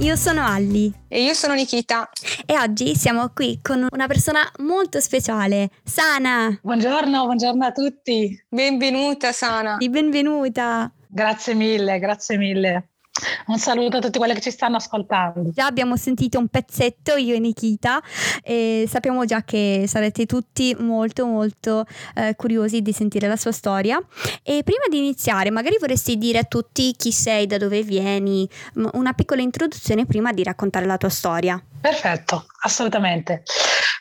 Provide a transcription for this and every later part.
Io sono Alli. E io sono Nikita. E oggi siamo qui con una persona molto speciale, Sana. Buongiorno, buongiorno a tutti. Benvenuta Sana. Benvenuta. Grazie mille, grazie mille. Un saluto a tutti quelli che ci stanno ascoltando. Già abbiamo sentito un pezzetto io e Nikita e sappiamo già che sarete tutti molto molto eh, curiosi di sentire la sua storia. E prima di iniziare, magari vorresti dire a tutti chi sei, da dove vieni, una piccola introduzione prima di raccontare la tua storia. Perfetto, assolutamente.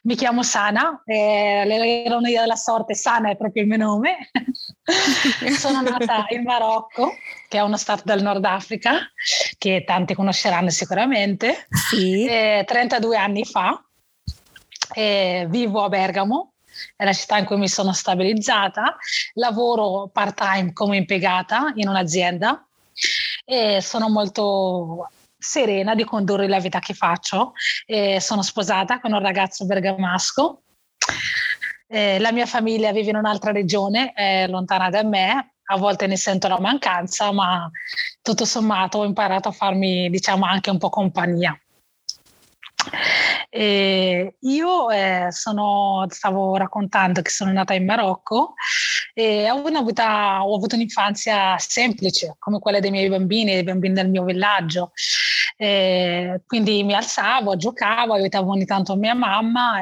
Mi chiamo Sana, eh, l'ironia della sorte, Sana è proprio il mio nome. Sono nata in Marocco, che è uno stato del Nord Africa, che tanti conosceranno sicuramente. Sì. Eh, 32 anni fa. Eh, vivo a Bergamo, è la città in cui mi sono stabilizzata. Lavoro part-time come impiegata in un'azienda e sono molto serena di condurre la vita che faccio. Eh, sono sposata con un ragazzo bergamasco. Eh, la mia famiglia vive in un'altra regione, è lontana da me. A volte ne sento la mancanza, ma tutto sommato ho imparato a farmi, diciamo, anche un po' compagnia. E io eh, sono, stavo raccontando che sono nata in Marocco e ho, avuto, ho avuto un'infanzia semplice, come quella dei miei bambini, dei bambini del mio villaggio. E quindi mi alzavo, giocavo, aiutavo ogni tanto mia mamma.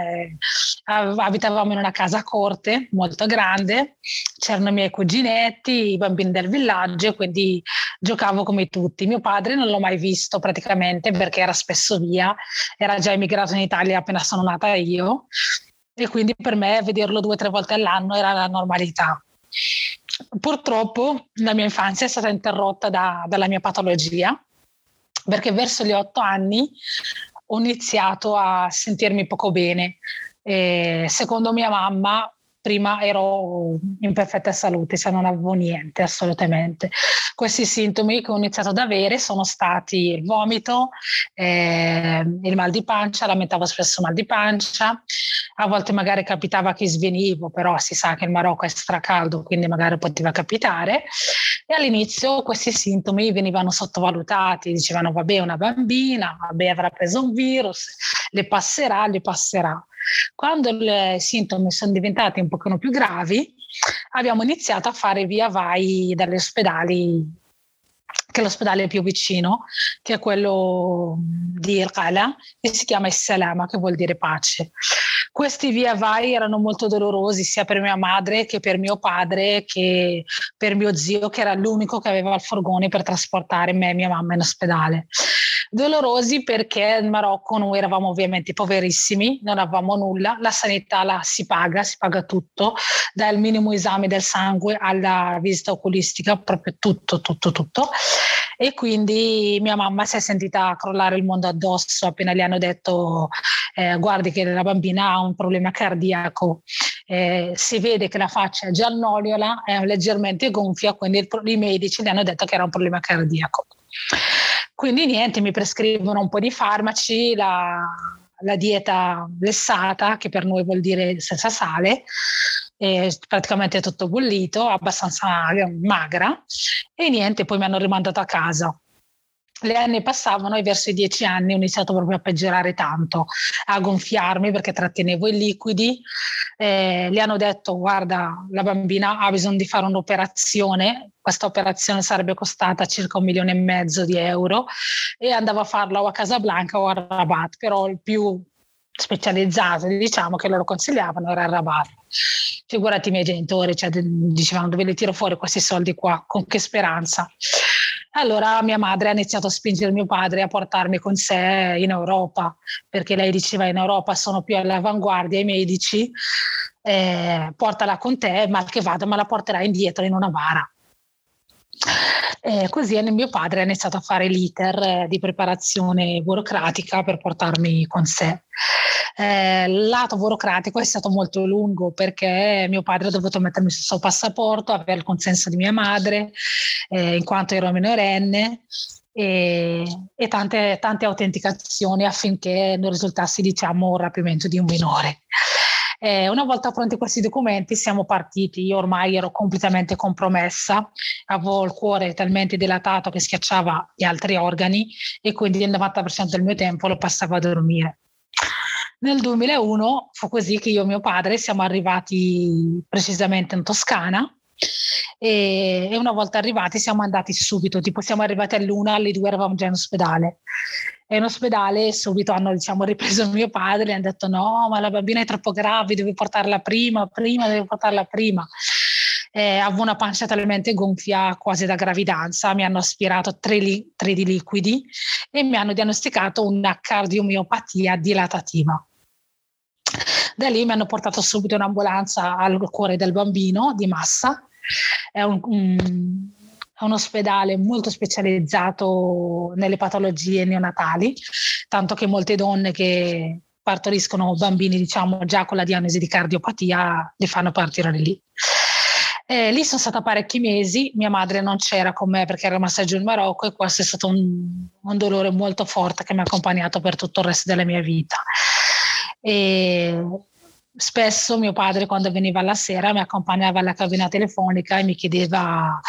abitavamo in una casa a corte molto grande, c'erano i miei cuginetti, i bambini del villaggio, quindi giocavo come tutti. Mio padre non l'ho mai visto praticamente perché era spesso via, era già emigrato in Italia appena sono nata io e quindi per me vederlo due o tre volte all'anno era la normalità. Purtroppo la mia infanzia è stata interrotta da, dalla mia patologia perché verso gli otto anni ho iniziato a sentirmi poco bene. E secondo mia mamma prima ero in perfetta salute, cioè non avevo niente assolutamente. Questi sintomi che ho iniziato ad avere sono stati il vomito, eh, il mal di pancia, lamentavo spesso mal di pancia, a volte magari capitava che svenivo, però si sa che il Marocco è stracaldo, quindi magari poteva capitare. E all'inizio questi sintomi venivano sottovalutati, dicevano vabbè una bambina, vabbè avrà preso un virus, le passerà, le passerà. Quando i sintomi sono diventati un pochino più gravi, abbiamo iniziato a fare via vai dagli ospedali che è l'ospedale più vicino, che è quello di Irqala, che si chiama Salama, che vuol dire pace. Questi via vai erano molto dolorosi sia per mia madre che per mio padre che per mio zio, che era l'unico che aveva il furgone per trasportare me e mia mamma in ospedale dolorosi perché in Marocco noi eravamo ovviamente poverissimi, non avevamo nulla, la sanità la si paga, si paga tutto, dal minimo esame del sangue alla visita oculistica, proprio tutto, tutto, tutto. E quindi mia mamma si è sentita crollare il mondo addosso appena gli hanno detto eh, guardi che la bambina ha un problema cardiaco. Eh, si vede che la faccia è gialloliola, è leggermente gonfia, quindi il, i medici gli hanno detto che era un problema cardiaco. Quindi niente, mi prescrivono un po' di farmaci, la, la dieta lessata, che per noi vuol dire senza sale, praticamente tutto bollito, abbastanza magra, e niente, poi mi hanno rimandato a casa le anni passavano e verso i dieci anni ho iniziato proprio a peggiorare tanto, a gonfiarmi perché trattenevo i liquidi. Eh, le hanno detto guarda la bambina ha bisogno di fare un'operazione, questa operazione sarebbe costata circa un milione e mezzo di euro e andavo a farla o a Casablanca o a Rabat, però il più specializzato diciamo che loro consigliavano era Rabat. Figurati i miei genitori, cioè, dicevano dove li tiro fuori questi soldi qua, con che speranza. Allora mia madre ha iniziato a spingere mio padre a portarmi con sé in Europa, perché lei diceva in Europa sono più all'avanguardia i medici, eh, portala con te, mal che vada, ma la porterai indietro in una bara. E così mio padre ha iniziato a fare l'iter eh, di preparazione burocratica per portarmi con sé. Eh, il lato burocratico è stato molto lungo perché mio padre ha dovuto mettermi sul suo passaporto, avere il consenso di mia madre, eh, in quanto ero minorenne, e, e tante, tante, autenticazioni affinché non risultasse diciamo un rapimento di un minore. Eh, una volta pronti questi documenti siamo partiti, io ormai ero completamente compromessa, avevo il cuore talmente dilatato che schiacciava gli altri organi e quindi il 90% del mio tempo lo passavo a dormire. Nel 2001 fu così che io e mio padre siamo arrivati precisamente in Toscana e, una volta arrivati siamo andati subito, tipo siamo arrivati all'una, alle due eravamo già in ospedale. E in ospedale subito hanno diciamo, ripreso mio padre e hanno detto no, ma la bambina è troppo grave, devi portarla prima, prima, devi portarla prima. Eh, avevo una pancia talmente gonfia quasi da gravidanza, mi hanno aspirato tre, li, tre di liquidi e mi hanno diagnosticato una cardiomiopatia dilatativa. Da lì mi hanno portato subito in ambulanza al cuore del bambino di Massa. È un, un, è un ospedale molto specializzato nelle patologie neonatali, tanto che molte donne che partoriscono bambini, diciamo, già con la diagnosi di cardiopatia, li fanno partire lì. Eh, lì sono stata parecchi mesi, mia madre non c'era con me perché era massaggio in Marocco e questo è stato un, un dolore molto forte che mi ha accompagnato per tutto il resto della mia vita. E spesso mio padre quando veniva la sera mi accompagnava alla cabina telefonica e mi chiedeva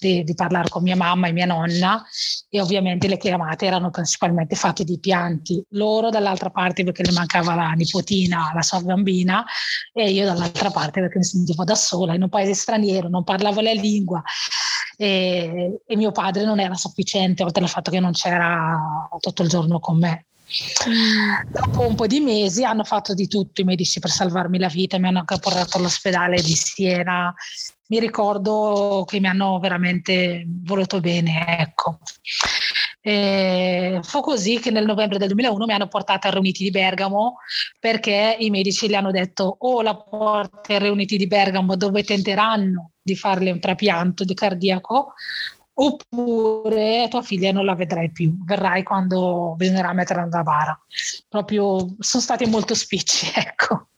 di, di, parlare con mia mamma e mia nonna e ovviamente le chiamate erano principalmente fatte di pianti. Loro dall'altra parte perché le mancava la nipotina, la sua bambina e io dall'altra parte perché mi sentivo da sola in un paese straniero, non parlavo la lingua e, e mio padre non era sufficiente oltre al fatto che non c'era tutto il giorno con me. Dopo un po' di mesi hanno fatto di tutto i medici per salvarmi la vita, mi hanno anche portato all'ospedale di Siena. Mi ricordo che mi hanno veramente voluto bene, ecco. E fu così che nel novembre del 2001 mi hanno portata a Reuniti di Bergamo perché i medici le hanno detto o oh, la porti a Reuniti di Bergamo dove tenteranno di farle un trapianto di cardiaco oppure tua figlia non la vedrai più, verrai quando bisognerà metterla da bara. Proprio sono stati molto spicci, ecco.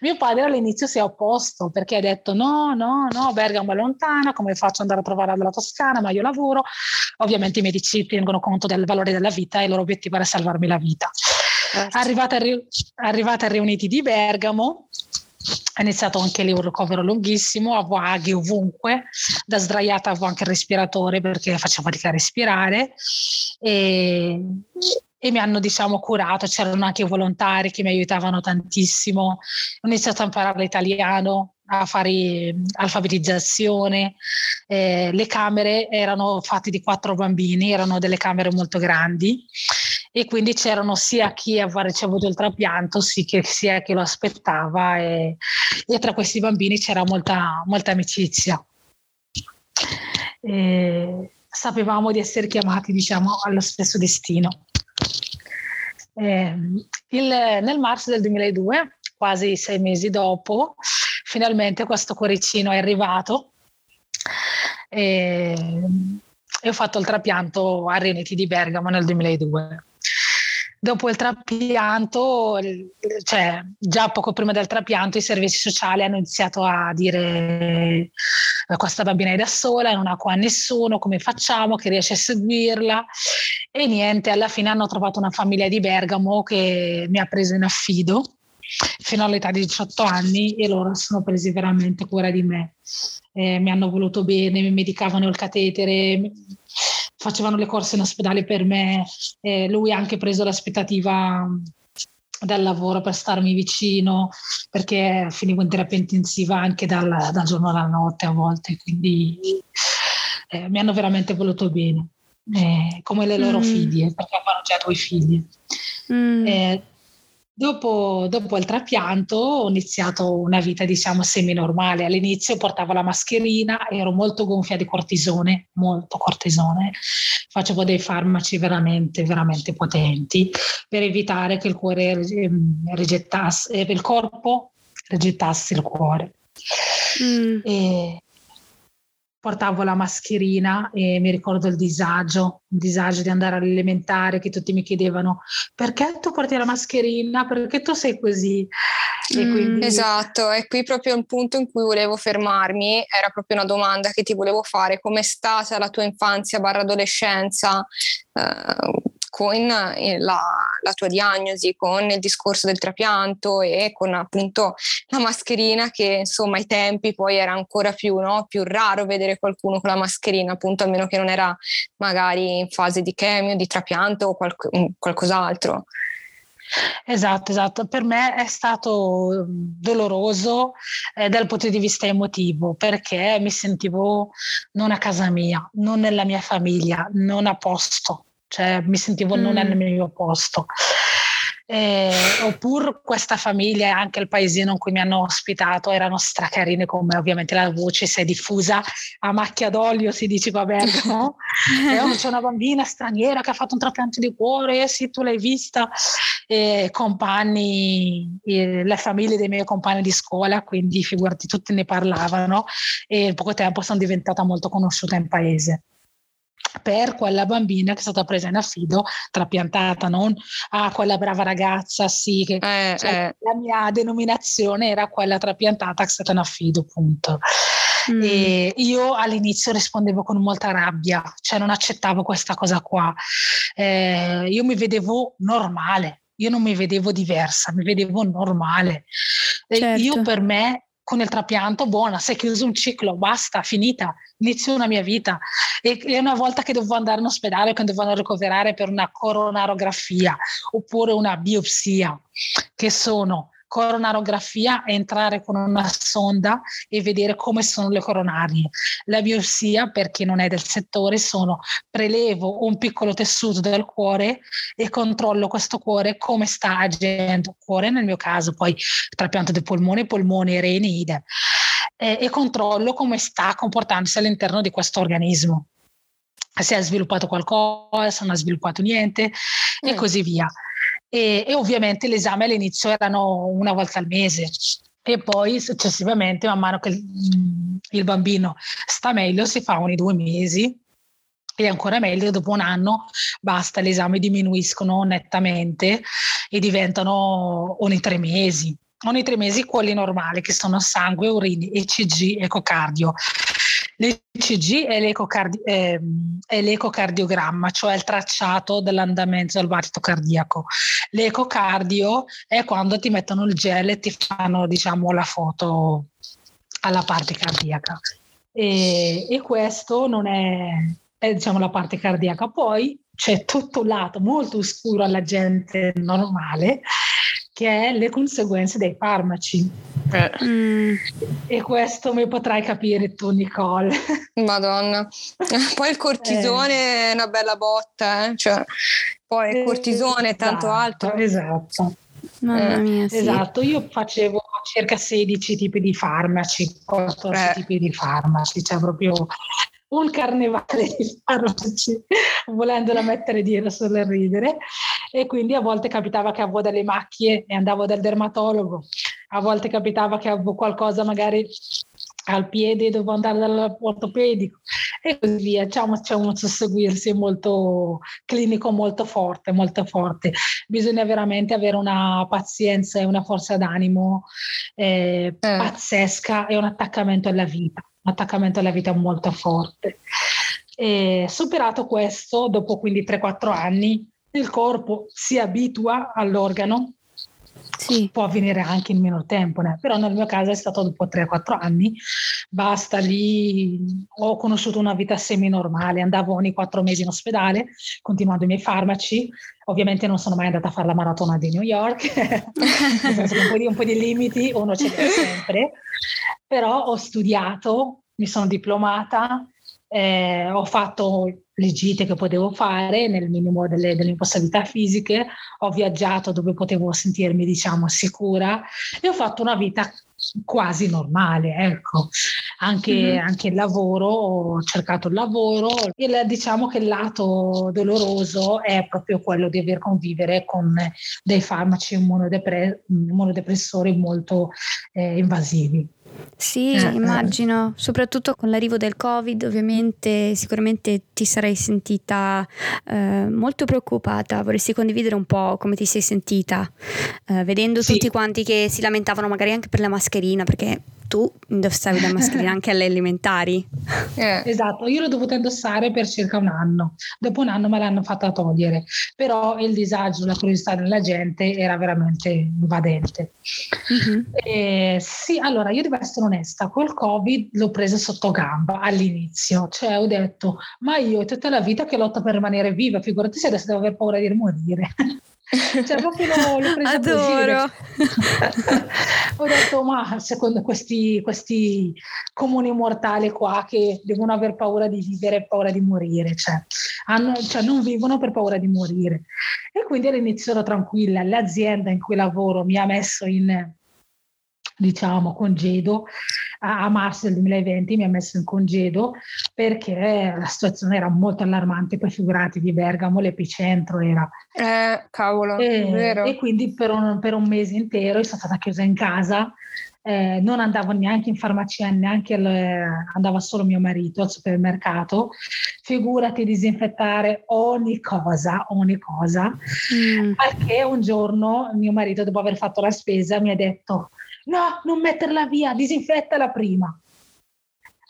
Mio padre all'inizio si è opposto perché ha detto no, no, no, Bergamo è lontana, come faccio ad andare a trovare la Toscana, ma io lavoro. Ovviamente i medici tengono conto del valore della vita e il loro obiettivo era salvarmi la vita. Certo. Arrivata, a, arrivata a Riuniti di Bergamo, è iniziato anche lì un ricovero lunghissimo, avevo aghi ovunque, da sdraiata avevo anche il respiratore perché facevo fatica a respirare. E, e mi hanno diciamo curato, c'erano anche volontari che mi aiutavano tantissimo, ho iniziato a imparare l'italiano, a fare alfabetizzazione, eh, le camere erano fatte di quattro bambini, erano delle camere molto grandi e quindi c'erano sia chi aveva ricevuto il trapianto sia chi lo aspettava e, e tra questi bambini c'era molta, molta amicizia. E sapevamo di essere chiamati diciamo allo stesso destino. Eh, il, nel marzo del 2002, quasi sei mesi dopo, finalmente questo cuoricino è arrivato e, e ho fatto il trapianto a Reniti di Bergamo nel 2002 dopo il trapianto, cioè già poco prima del trapianto, i servizi sociali hanno iniziato a dire eh, questa bambina è da sola, non ha qua nessuno, come facciamo, che riesce a seguirla e niente, alla fine hanno trovato una famiglia di Bergamo che mi ha preso in affido fino all'età di 18 anni e loro sono presi veramente cura di me. Eh, mi hanno voluto bene, mi medicavano il catetere, facevano le corse in ospedale per me, eh, lui ha anche preso l'aspettativa del lavoro per starmi vicino perché finivo in terapia intensiva anche dal, dal giorno alla notte a volte, quindi eh, mi hanno veramente voluto bene, eh, come le loro mm. figlie, perché hanno già due figli. Mm. Eh, Dopo, dopo, il trapianto ho iniziato una vita diciamo semi-normale. All'inizio portavo la mascherina, ero molto gonfia di cortisone, molto cortisone. Facevo dei farmaci veramente, veramente potenti per evitare che il cuore rigettasse, eh, il corpo rigettasse il cuore. Mm. E portavo la mascherina e mi ricordo il disagio, il disagio di andare all'elementare che tutti mi chiedevano perché tu porti la mascherina, perché tu sei così. Mm, quindi... Esatto, è qui proprio il punto in cui volevo fermarmi, era proprio una domanda che ti volevo fare, com'è stata la tua infanzia barra adolescenza? Uh, con eh, la, la, tua diagnosi, con il discorso del trapianto e con appunto la mascherina che insomma ai tempi poi era ancora più, no? più raro vedere qualcuno con la mascherina, appunto a meno che non era magari in fase di chemio, di trapianto o qualc- qualcos'altro. Esatto, esatto. Per me è stato doloroso eh, dal punto di vista emotivo perché mi sentivo non a casa mia, non nella mia famiglia, non a posto, cioè mi sentivo mm. non nel mio posto. Eh, oppure questa famiglia e anche il paesino in cui mi hanno ospitato erano stracarine come ovviamente la voce si è diffusa a macchia d'olio si dice vabbè no? e c'è una bambina straniera che ha fatto un trapianto di cuore sì tu l'hai vista e compagni e le famiglie dei miei compagni di scuola quindi figurati tutti ne parlavano e in poco tempo sono diventata molto conosciuta in paese per quella bambina che è stata presa in affido, trapiantata, non ah, quella brava ragazza, sì, che eh, cioè, eh. la mia denominazione era quella trapiantata che è stata in affido, appunto. Mm. E io all'inizio rispondevo con molta rabbia, cioè non accettavo questa cosa qua. Eh, io mi vedevo normale, io non mi vedevo diversa, mi vedevo normale. Certo. Io per me con il trapianto, buona, sei chiuso un ciclo, basta, finita, inizio una mia vita. E, e una volta che dovevo andare in ospedale, che dovevano ricoverare per una coronarografia oppure una biopsia, che sono coronarografia è entrare con una sonda e vedere come sono le coronarie. La biopsia, per chi non è del settore, sono prelevo un piccolo tessuto del cuore e controllo questo cuore come sta agendo. Cuore nel mio caso, poi trapianto del polmone, polmone, reni, idem. E, e controllo come sta comportandosi all'interno di questo organismo se ha sviluppato qualcosa, se non ha sviluppato niente mm. e così via e, e ovviamente l'esame all'inizio erano una volta al mese e poi successivamente man mano che il, bambino sta meglio si fa ogni due mesi e ancora meglio dopo un anno basta, gli esami diminuiscono nettamente e diventano ogni tre mesi. Ogni tre mesi quelli normali che sono sangue, urini, ECG, ecocardio. L'ECG è, l'ecocardi- eh, è l'ecocardiogramma, cioè il tracciato dell'andamento del battito cardiaco. L'ecocardio è quando ti mettono il gel e ti fanno diciamo, la foto alla parte cardiaca. E, e questo non è, è diciamo, la parte cardiaca. Poi c'è tutto un lato molto oscuro alla gente normale che è le conseguenze dei farmaci. Eh. Mm. E questo mi potrai capire tu, Nicole. Madonna. Poi il cortisone eh. è una bella botta, eh? cioè, poi il cortisone e tanto esatto, altro. Esatto. Mamma eh, mia, sì. Esatto, io facevo circa 16 tipi di farmaci, 14 eh. tipi di farmaci, cioè proprio un carnevale di farmaci, volendola mettere dietro solo a ridere. E quindi a volte capitava che avevo delle macchie e andavo dal dermatologo, a volte capitava che avevo qualcosa magari al piede e dovevo andare dall'ortopedico e così via. Diciamo, c'è un susseguirsi molto clinico, molto forte, molto forte. Bisogna veramente avere una pazienza e una forza d'animo eh, eh. pazzesca e un attaccamento alla vita un attaccamento alla vita molto forte. E superato questo, dopo quindi 3-4 anni, il corpo si abitua all'organo. Sì. Può avvenire anche in meno tempo, né? però nel mio caso è stato dopo 3-4 anni, basta lì, ho conosciuto una vita semi-normale, andavo ogni 4 mesi in ospedale, continuando i miei farmaci, ovviamente non sono mai andata a fare la maratona di New York, un po' di, un po' di limiti uno ce li ha sempre, però ho studiato, mi sono diplomata, eh, ho fatto le gite che potevo fare nel minimo delle, delle possibilità fisiche, ho viaggiato dove potevo sentirmi, diciamo, sicura e ho fatto una vita quasi normale, ecco. Anche, mm-hmm. anche il lavoro, ho cercato il lavoro. Il, diciamo che il lato doloroso è proprio quello di aver convivere con dei farmaci immunodepre- immunodepressori molto eh, invasivi. Sì, eh, immagino, soprattutto con l'arrivo del Covid, ovviamente sicuramente ti sarai sentita eh, molto preoccupata, vorresti condividere un po' come ti sei sentita, eh, vedendo sì. tutti quanti che si lamentavano magari anche per la mascherina, perché tu indossavi la mascherina anche alle elementari. Eh. Esatto, io l'ho dovuta indossare per circa un anno. Dopo un anno me l'hanno fatta togliere, però il disagio, la curiosità della gente era veramente invadente. Mm-hmm. Eh, sì, allora io devo essere onesta, col Covid l'ho presa sotto gamba all'inizio, cioè ho detto, ma io è tutta la vita che lotto per rimanere viva, figurati se adesso devo aver paura di morire. cioè proprio l'ho, l'ho presa Adoro. ho detto ma secondo questi, questi, comuni mortali qua che devono aver paura di vivere e paura di morire cioè, hanno, cioè, non vivono per paura di morire. E quindi all'inizio ero tranquilla. L'azienda in cui lavoro mi ha messo in diciamo congedo a, a, marzo del 2020 mi ha messo in congedo perché la situazione era molto allarmante poi figuratevi Bergamo l'epicentro era eh cavolo e, e quindi per un, per un, mese intero sono stata chiusa in casa eh, non andavo neanche in farmacia, neanche al, andava solo mio marito al supermercato. Figurati disinfettare ogni cosa, ogni cosa. Mm. Perché un giorno mio marito, dopo aver fatto la spesa, mi ha detto: no, non metterla via, disinfettala prima.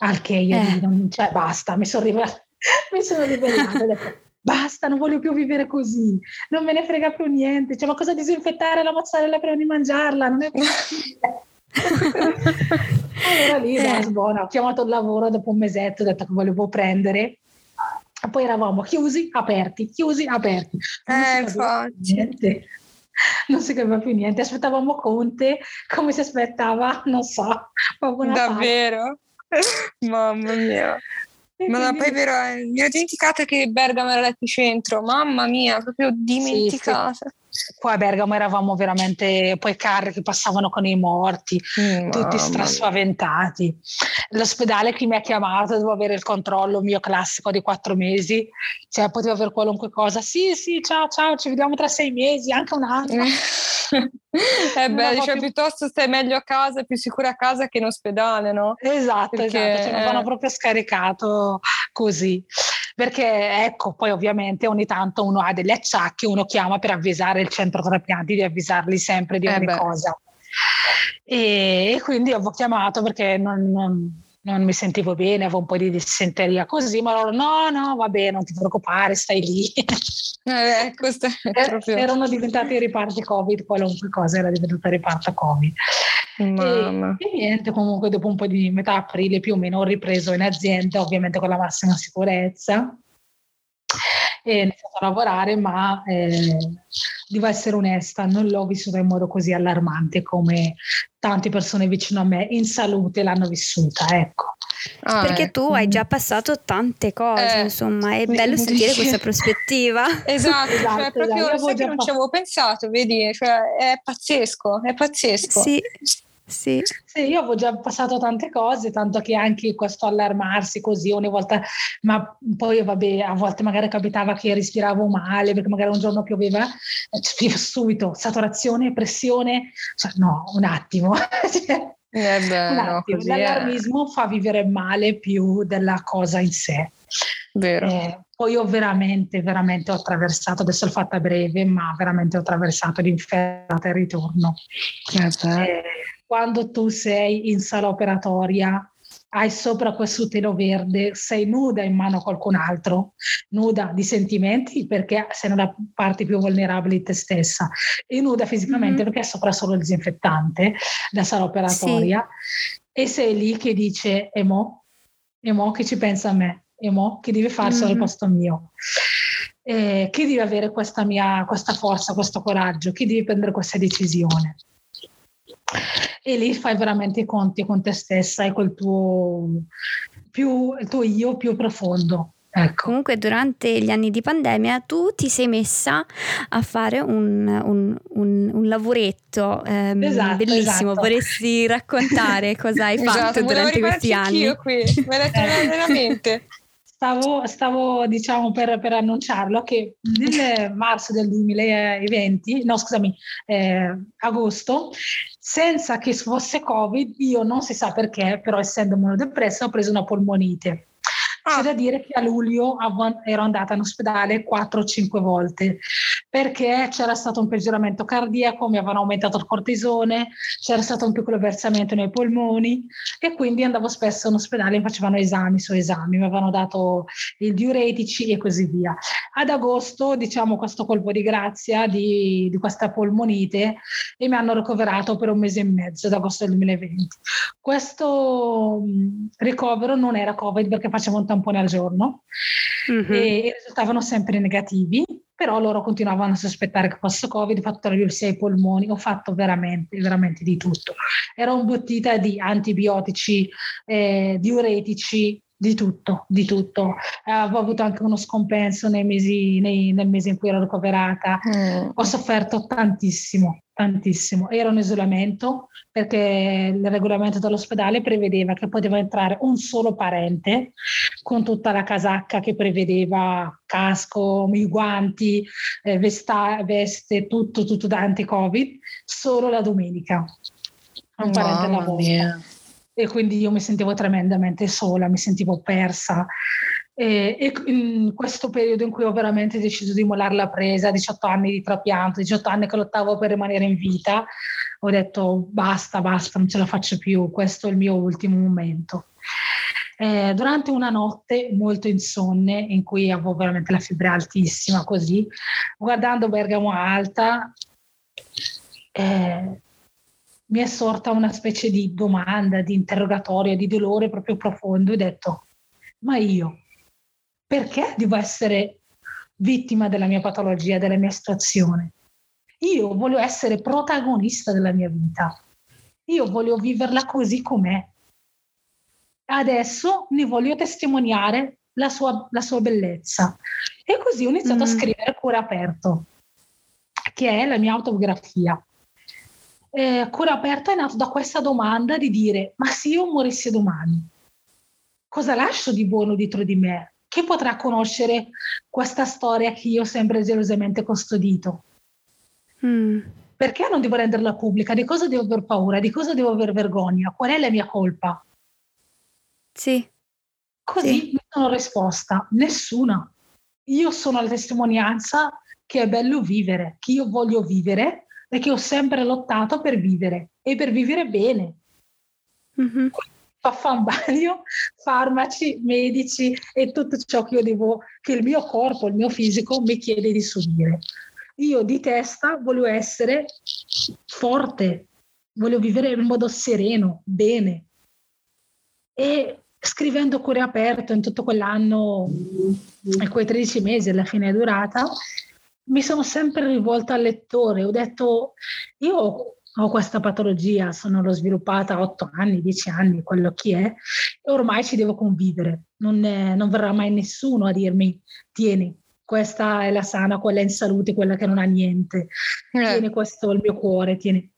Al che io eh. non, cioè basta, mi sono ribellata, mi sono ribellata, detto basta, non voglio più vivere così, non me ne frega più niente, cioè ma cosa disinfettare la mozzarella prima di mangiarla? Non è possibile. allora lì, eh. buona, ho chiamato il lavoro dopo un mesetto, ho detto che volevo prendere poi eravamo chiusi, aperti, chiusi, aperti. Non eh. Niente non si capiva più niente. Aspettavamo Conte come si aspettava, non so, Davvero? Mamma mia. Ma quindi... poi vero, eh, mi ero dimenticata che Bergamo era l'epicentro, mamma mia, proprio dimenticata. Sì, sì qua a Bergamo eravamo veramente poi carri che passavano con i morti, mm, tutti straspaventati. L'ospedale che mi ha chiamato dovevo avere il controllo mio classico di quattro mesi, cioè potevo avere qualunque cosa. Sì, sì, ciao, ciao, ci vediamo tra sei mesi, anche un anno. eh beh, cioè, più... piuttosto stai meglio a casa, più sicura a casa che in ospedale, no? Esatto, Perché, esatto, ce ne eh... proprio scaricato così perché ecco, poi ovviamente ogni tanto uno ha degli acciacchi, uno chiama per avvisare il centro trapianti di avvisarli sempre di ogni eh cosa. E, e, quindi ho chiamato perché non, non, non, mi sentivo bene, avevo un po' di dissenteria così, ma loro no, no, va bene, non ti preoccupare, stai lì. Eh, ecco, proprio... Erano diventati riparti Covid, qualunque cosa era diventata riparto Covid. E, e, niente, comunque dopo un po' di metà aprile più o meno ho ripreso in azienda, ovviamente con la massima sicurezza. E ho iniziato a lavorare, ma eh, devo essere onesta, non l'ho vissuta in modo così allarmante come tante persone vicino a me in salute l'hanno vissuta, ecco. Ah, Perché tu hai già passato tante cose, eh, insomma, è bello sentire questa prospettiva. Esatto, esatto cioè, proprio esatto. che non ci avevo pensato, vedi, cioè, è pazzesco, è pazzesco. Sì. Sì. sì. io avevo già passato tante cose, tanto che anche questo allarmarsi così ogni volta, ma poi vabbè, a volte magari capitava che respiravo male perché magari un giorno pioveva, eh, subito saturazione, pressione, cioè no, un attimo. eh beh, un attimo. L'allarmismo è. fa vivere male più della cosa in sé. Vero. Eh, poi io veramente, veramente ho attraversato, adesso l'ho fatta breve, ma veramente ho attraversato l'inferno e ritorno. Eh, quando tu sei in sala operatoria, hai sopra questo telo verde, sei nuda in mano a qualcun altro, nuda di sentimenti perché sei nella parte più vulnerabile di te stessa e nuda fisicamente mm-hmm. perché è sopra solo il disinfettante da sala operatoria sì. e sei lì che dice e mo? E mo che ci pensa a me? E mo che deve farselo mm-hmm. al posto mio? Eh, chi deve avere questa mia questa forza, questo coraggio? Chi deve prendere questa decisione? E lì fai veramente i conti con te stessa e col tuo, più, il tuo io più profondo. Ecco. Comunque durante gli anni di pandemia tu ti sei messa a fare un, un, un, un lavoretto ehm, esatto, bellissimo, esatto. vorresti raccontare cosa hai esatto, fatto durante questi anni? Io qui, me l'hai veramente. Stavo, stavo diciamo per, per, annunciarlo che nel marzo del 2020, no scusami, eh, agosto, senza che fosse Covid, io non si sa perché, però essendo monodepressa ho preso una polmonite. Ah. C'è da dire che a luglio ero andata in ospedale 4-5 volte perché c'era stato un peggioramento cardiaco, mi avevano aumentato il cortisone, c'era stato un piccolo versamento nei polmoni e quindi andavo spesso in ospedale e facevano esami su esami, mi avevano dato i diuretici e così via. Ad agosto, diciamo, questo colpo di grazia di, di questa polmonite e mi hanno ricoverato per un mese e mezzo, ad agosto del 2020. Questo ricovero non era Covid perché facevo un tampone al giorno mm-hmm. e risultavano sempre negativi, però loro continuavano a sospettare che fosse Covid, ho fatto la biopsia ai polmoni, ho fatto veramente, veramente di tutto. Era un bottita di antibiotici, eh, diuretici, di tutto, di tutto. Eh, avevo avuto anche uno scompenso nei mesi, nei, nel mese in cui ero ricoverata. Mm. Ho sofferto tantissimo, tantissimo. Ero in isolamento perché il regolamento dell'ospedale prevedeva che poteva entrare un solo parente con tutta la casacca che prevedeva casco, i guanti, eh, vesta, veste, tutto, tutto da anti-covid, solo la domenica. Un parente alla volta e quindi io mi sentivo tremendamente sola, mi sentivo persa. E, e, in questo periodo in cui ho veramente deciso di mollare la presa, 18 anni di trapianto, 18 anni che lottavo per rimanere in vita, ho detto basta, basta, non ce la faccio più, questo è il mio ultimo momento. Eh, durante una notte molto insonne, in cui avevo veramente la fibra altissima, così, guardando Bergamo Alta, eh, mi è sorta una specie di domanda, di interrogatorio, di dolore proprio profondo. Ho detto, ma io perché devo essere vittima della mia patologia, della mia situazione? Io voglio essere protagonista della mia vita. Io voglio viverla così com'è. Adesso ne voglio testimoniare la sua, la sua bellezza. E così ho iniziato mm. a scrivere Cuore Aperto, che è la mia autobiografia eh, Cuore Aperto è nato da questa domanda di dire, ma se io morissi domani, cosa lascio di buono dietro di me? Chi potrà conoscere questa storia che io ho sempre gelosamente custodito? Mm. Perché non devo renderla pubblica? Di cosa devo aver paura? Di cosa devo aver vergogna? Qual è la mia colpa? Sì. Così sì. mi sono risposta, nessuna. Io sono la testimonianza che è bello vivere, che io voglio vivere perché ho sempre lottato per vivere e per vivere bene. Mm-hmm. Fa un bagno, farmaci, medici e tutto ciò che io devo, che il mio corpo, il mio fisico mi chiede di subire. Io di testa voglio essere forte, voglio vivere in modo sereno, bene. E scrivendo cuore aperto in tutto quell'anno, e quei 13 mesi alla fine è durata, mi sono sempre rivolta al lettore, ho detto io ho questa patologia, sono l'ho sviluppata a 8 anni, 10 anni, quello che è, e ormai ci devo convivere, non, è, non verrà mai nessuno a dirmi tieni, questa è la sana, quella è in salute, quella che non ha niente, eh. tieni questo il mio cuore, tieni.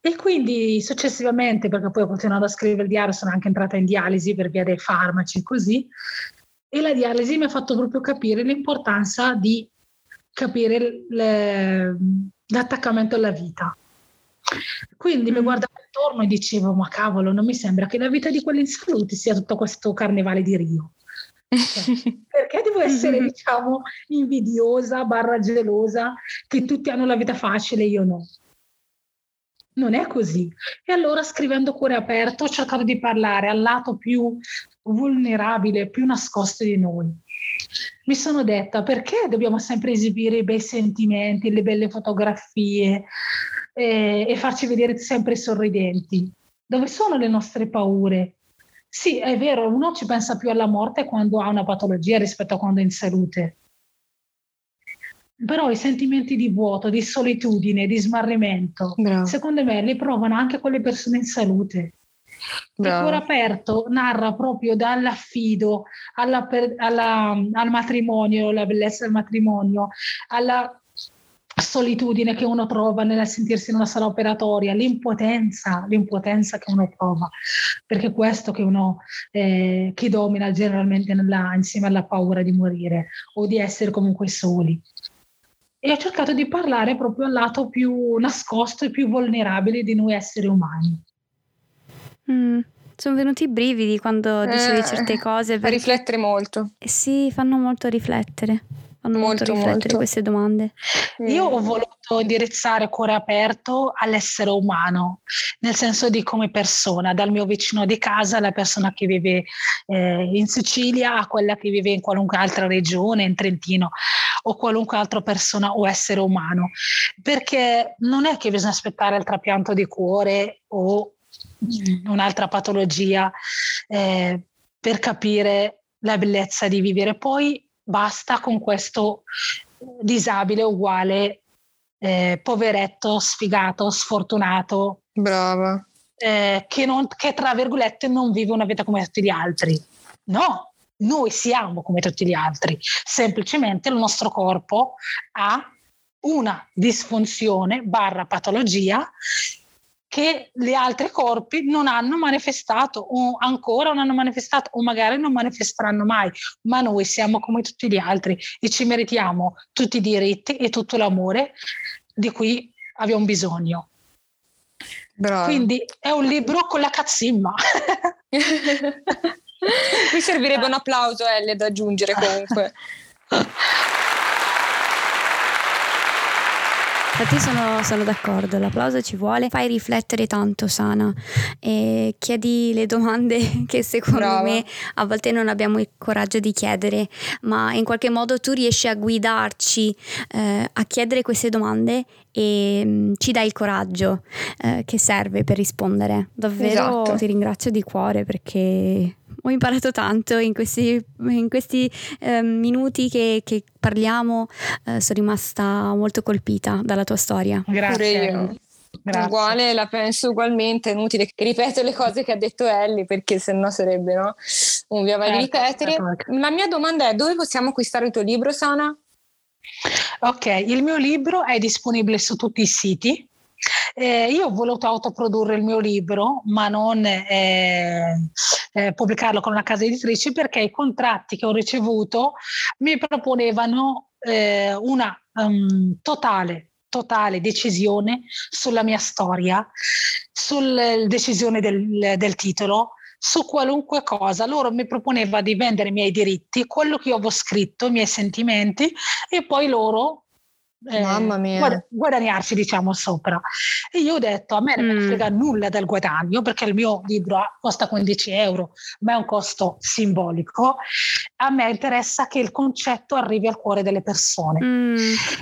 E quindi successivamente, perché poi ho continuato a scrivere il diario, sono anche entrata in dialisi per via dei farmaci così, e la dialisi mi ha fatto proprio capire l'importanza di capire le, l'attaccamento alla vita. Quindi mm. mi guardavo intorno e dicevo, ma cavolo, non mi sembra che la vita di quelli in salute sia tutto questo carnevale di Rio. Cioè, perché devo essere, diciamo, invidiosa, barra gelosa, che tutti hanno la vita facile e io no? Non è così. E allora scrivendo cuore aperto ho cercato di parlare al lato più vulnerabile, più nascosto di noi mi sono detta perché dobbiamo sempre esibire i bei sentimenti, le belle fotografie eh, e farci vedere sempre sorridenti? Dove sono le nostre paure? Sì, è vero, uno ci pensa più alla morte quando ha una patologia rispetto a quando è in salute. Però i sentimenti di vuoto, di solitudine, di smarrimento, Bravo. secondo me li provano anche quelle persone in salute. Il cuore aperto narra proprio dall'affido alla, alla, al matrimonio, la bellezza del matrimonio, alla solitudine che uno trova nel sentirsi in una sala operatoria, l'impotenza, l'impotenza che uno prova, perché è questo che uno eh, che domina generalmente nella, insieme alla paura di morire o di essere comunque soli. E ho cercato di parlare proprio al lato più nascosto e più vulnerabile di noi esseri umani. Mm, sono venuti i brividi quando dicevi Eh, certe cose. A perché- riflettere molto. Eh Sì, fanno molto riflettere. Fanno molto, Molto, riflettere molto. queste domande. Io ho voluto indirizzare cuore aperto all'essere umano, nel senso di come persona, dal mio vicino di casa alla persona che vive eh, in Sicilia a quella che vive in qualunque altra regione, in Trentino o qualunque altra persona o essere umano. Perché non è che bisogna aspettare il trapianto di cuore o un'altra patologia eh, per capire la bellezza di vivere. Poi basta con questo disabile uguale eh, poveretto, sfigato, sfortunato, Brava. eh, che, non- che tra virgolette non vive una vita come tutti gli altri. No, noi siamo come tutti gli altri, semplicemente il nostro corpo ha una disfunzione barra patologia che gli altri corpi non hanno manifestato o ancora non hanno manifestato o magari non manifesteranno mai, ma noi siamo come tutti gli altri e ci meritiamo tutti i diritti e tutto l'amore di cui abbiamo bisogno. Brava. Quindi è un libro con la cazzimma. Qui servirebbe un applauso, Ellie, da aggiungere comunque. Infatti sono, sono d'accordo, l'applauso ci vuole, fai riflettere tanto Sana e chiedi le domande che secondo Brava. me a volte non abbiamo il coraggio di chiedere, ma in qualche modo tu riesci a guidarci eh, a chiedere queste domande e mm, ci dai il coraggio eh, che serve per rispondere. Davvero Esatto. ti ringrazio di cuore perché ho imparato tanto in questi, in questi eh, minuti che, che parliamo, eh, sono rimasta molto colpita dalla tua storia. Grazie. Grazie. Uguale, la penso ugualmente, è inutile che ripeto le cose che ha detto Ellie perché sennò sarebbe no? un via vai di Certo, ripetere. certo. La mia domanda è dove possiamo acquistare il tuo libro, Sana? Ok, il mio libro è disponibile su tutti i siti. Eh, io ho voluto autoprodurre il mio libro, ma non eh, eh, pubblicarlo con una casa editrice perché i contratti che ho ricevuto mi proponevano eh, una um, totale, totale decisione sulla mia storia, sulla decisione del, del titolo, su qualunque cosa. Loro mi proponeva di vendere i miei diritti, quello che io avevo scritto, i miei sentimenti e poi loro eh, Mamma mia. guad- guadagnarci diciamo sopra. E io ho detto a me non Mm. frega nulla del guadagno perché il mio libro costa 15 euro, ma è un costo simbolico. A me interessa che il concetto arrivi al cuore delle persone. Mm,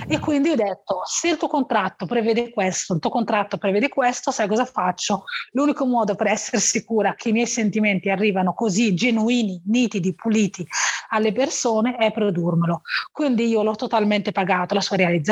E quindi ho detto, se il tuo contratto prevede questo, il tuo contratto prevede questo, sai cosa faccio? L'unico modo per essere sicura che i miei sentimenti arrivano così genuini, nitidi, puliti alle persone è produrmelo. Quindi io l'ho totalmente pagato la sua realizzazione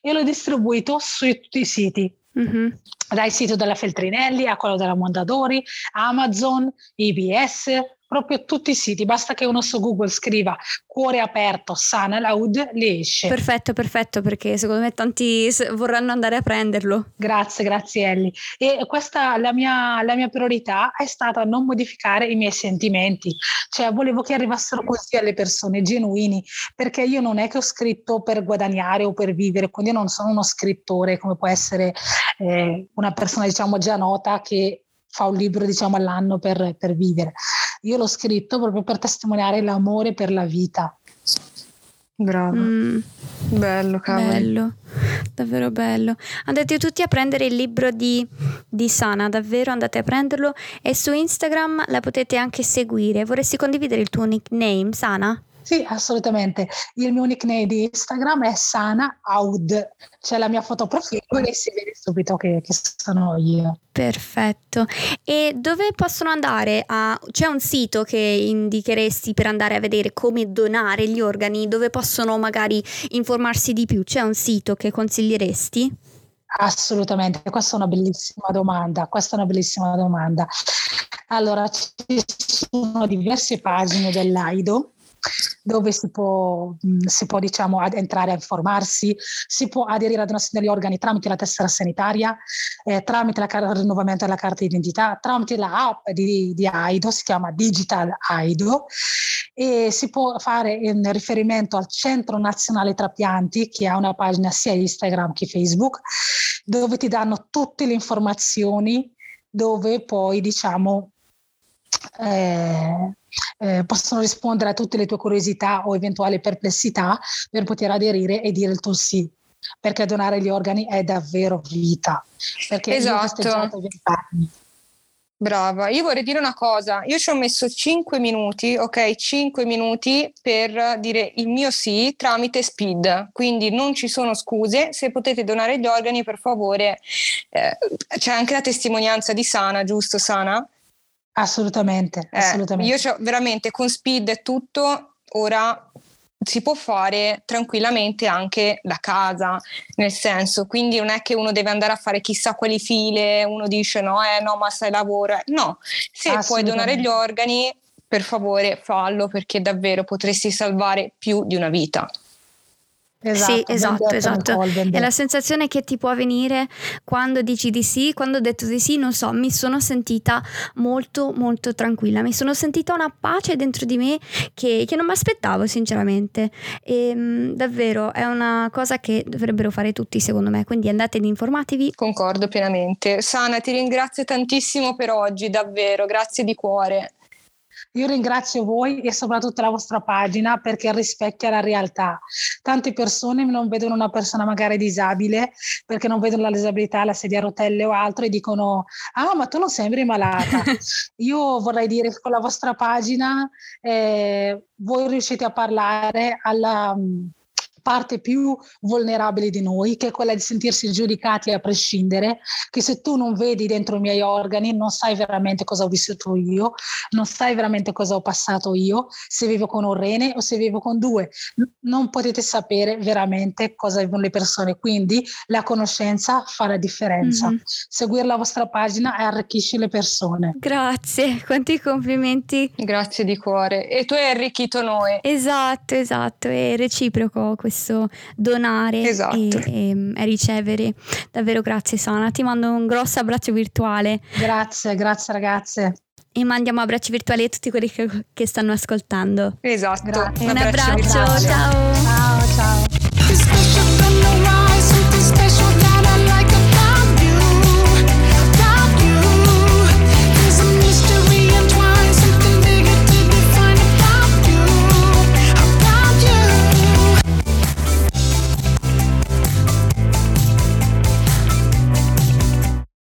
e l'ho distribuito su tutti i siti, mhm. dal sito della Feltrinelli a quello della Mondadori, Amazon, IBS, proprio tutti i siti. Basta che uno su Google scriva cuore aperto, sana laud, li esce. Perfetto, perfetto, perché secondo me tanti vorranno andare a prenderlo. Grazie, grazie Ellie. E questa la mia, la mia priorità è stata non modificare i miei sentimenti, cioè volevo che arrivassero così alle persone genuini, perché io non è che ho scritto per guadagnare o per vivere, quindi non sono uno scrittore come può essere eh, una persona diciamo già nota che fa un libro diciamo all'anno per, per vivere. Io l'ho scritto proprio per testimoniare l'amore per la vita. Bravo. Mm, Bello, cavolo. bello, davvero bello. Andate tutti a prendere il libro di, di Sana, davvero andate a prenderlo e su Instagram la potete anche seguire. Vorresti condividere il tuo nickname, Sana? Sì, assolutamente. Il mio nickname di Instagram è Sana Aud, c'è la mia foto profilo e si vede subito che, che sono io. Perfetto. E dove possono andare a... C'è un sito che indicheresti per andare a vedere come donare gli organi, dove possono magari informarsi di più? C'è un sito che consiglieresti? Assolutamente, questa è una bellissima domanda, questa è una bellissima domanda. Allora, ci sono diverse pagine dell'AIDO dove si può, si può diciamo, ad- entrare a informarsi, si può aderire ad donazione degli organi tramite la tessera sanitaria, eh, tramite la car- il rinnovamento della carta d'identità, tramite la app di, di AIDO, si chiama Digital AIDO, e si può fare in riferimento al Centro Nazionale Trapianti, che ha una pagina sia Instagram che Facebook, dove ti danno tutte le informazioni dove poi diciamo eh, eh, possono rispondere a tutte le tue curiosità o eventuali perplessità per poter aderire e dire il tuo sì. Perché donare gli organi è davvero vita. Perché esatto. io ho festeggiato 20 anni Brava, io vorrei dire una cosa, io ci ho messo 5 minuti, ok, 5 minuti per dire il mio sì tramite speed, quindi non ci sono scuse, se potete donare gli organi per favore, eh, c'è anche la testimonianza di Sana, giusto Sana? Assolutamente, eh, assolutamente. Io veramente con speed e tutto, ora si può fare tranquillamente anche da casa, nel senso, quindi non è che uno deve andare a fare chissà quali file, uno dice no, eh no, ma sai lavoro, no, se puoi donare gli organi, per favore fallo perché davvero potresti salvare più di una vita. Esatto, sì, esatto, esatto. È la sensazione che ti può venire quando dici di sì, quando ho detto di sì, non so, mi sono sentita molto molto tranquilla, mi sono sentita una pace dentro di me che, che non mi aspettavo sinceramente e mh, davvero è una cosa che dovrebbero fare tutti secondo me, quindi andate ed informatevi. Concordo pienamente. Sana, ti ringrazio tantissimo per oggi, davvero, grazie di cuore. Io ringrazio voi e soprattutto la vostra pagina perché rispecchia la realtà. Tante persone non vedono una persona magari disabile perché non vedono la disabilità, la sedia a rotelle o altro e dicono ah ma tu non sembri malata. Io vorrei dire che con la vostra pagina eh, voi riuscite a parlare alla parte più vulnerabile di noi, che è quella di sentirsi giudicati a prescindere, che se tu non vedi dentro i miei organi non sai veramente cosa ho vissuto io, non sai veramente cosa ho passato io, se vivo con un rene o se vivo con due, non potete sapere veramente cosa vivono le persone, quindi la conoscenza fa la differenza. Mm-hmm. Seguire la vostra pagina arricchisce le persone. Grazie, quanti complimenti. Grazie di cuore. E tu hai arricchito noi. Esatto, esatto, è reciproco questo questo donare esatto. e, e, ricevere. Davvero grazie Sana, ti mando un grosso abbraccio virtuale. Grazie, grazie ragazze. E mandiamo abbracci virtuali a tutti quelli che, che stanno ascoltando. Esatto. Grazie. Un, un abbraccio, abbraccio ciao. ciao.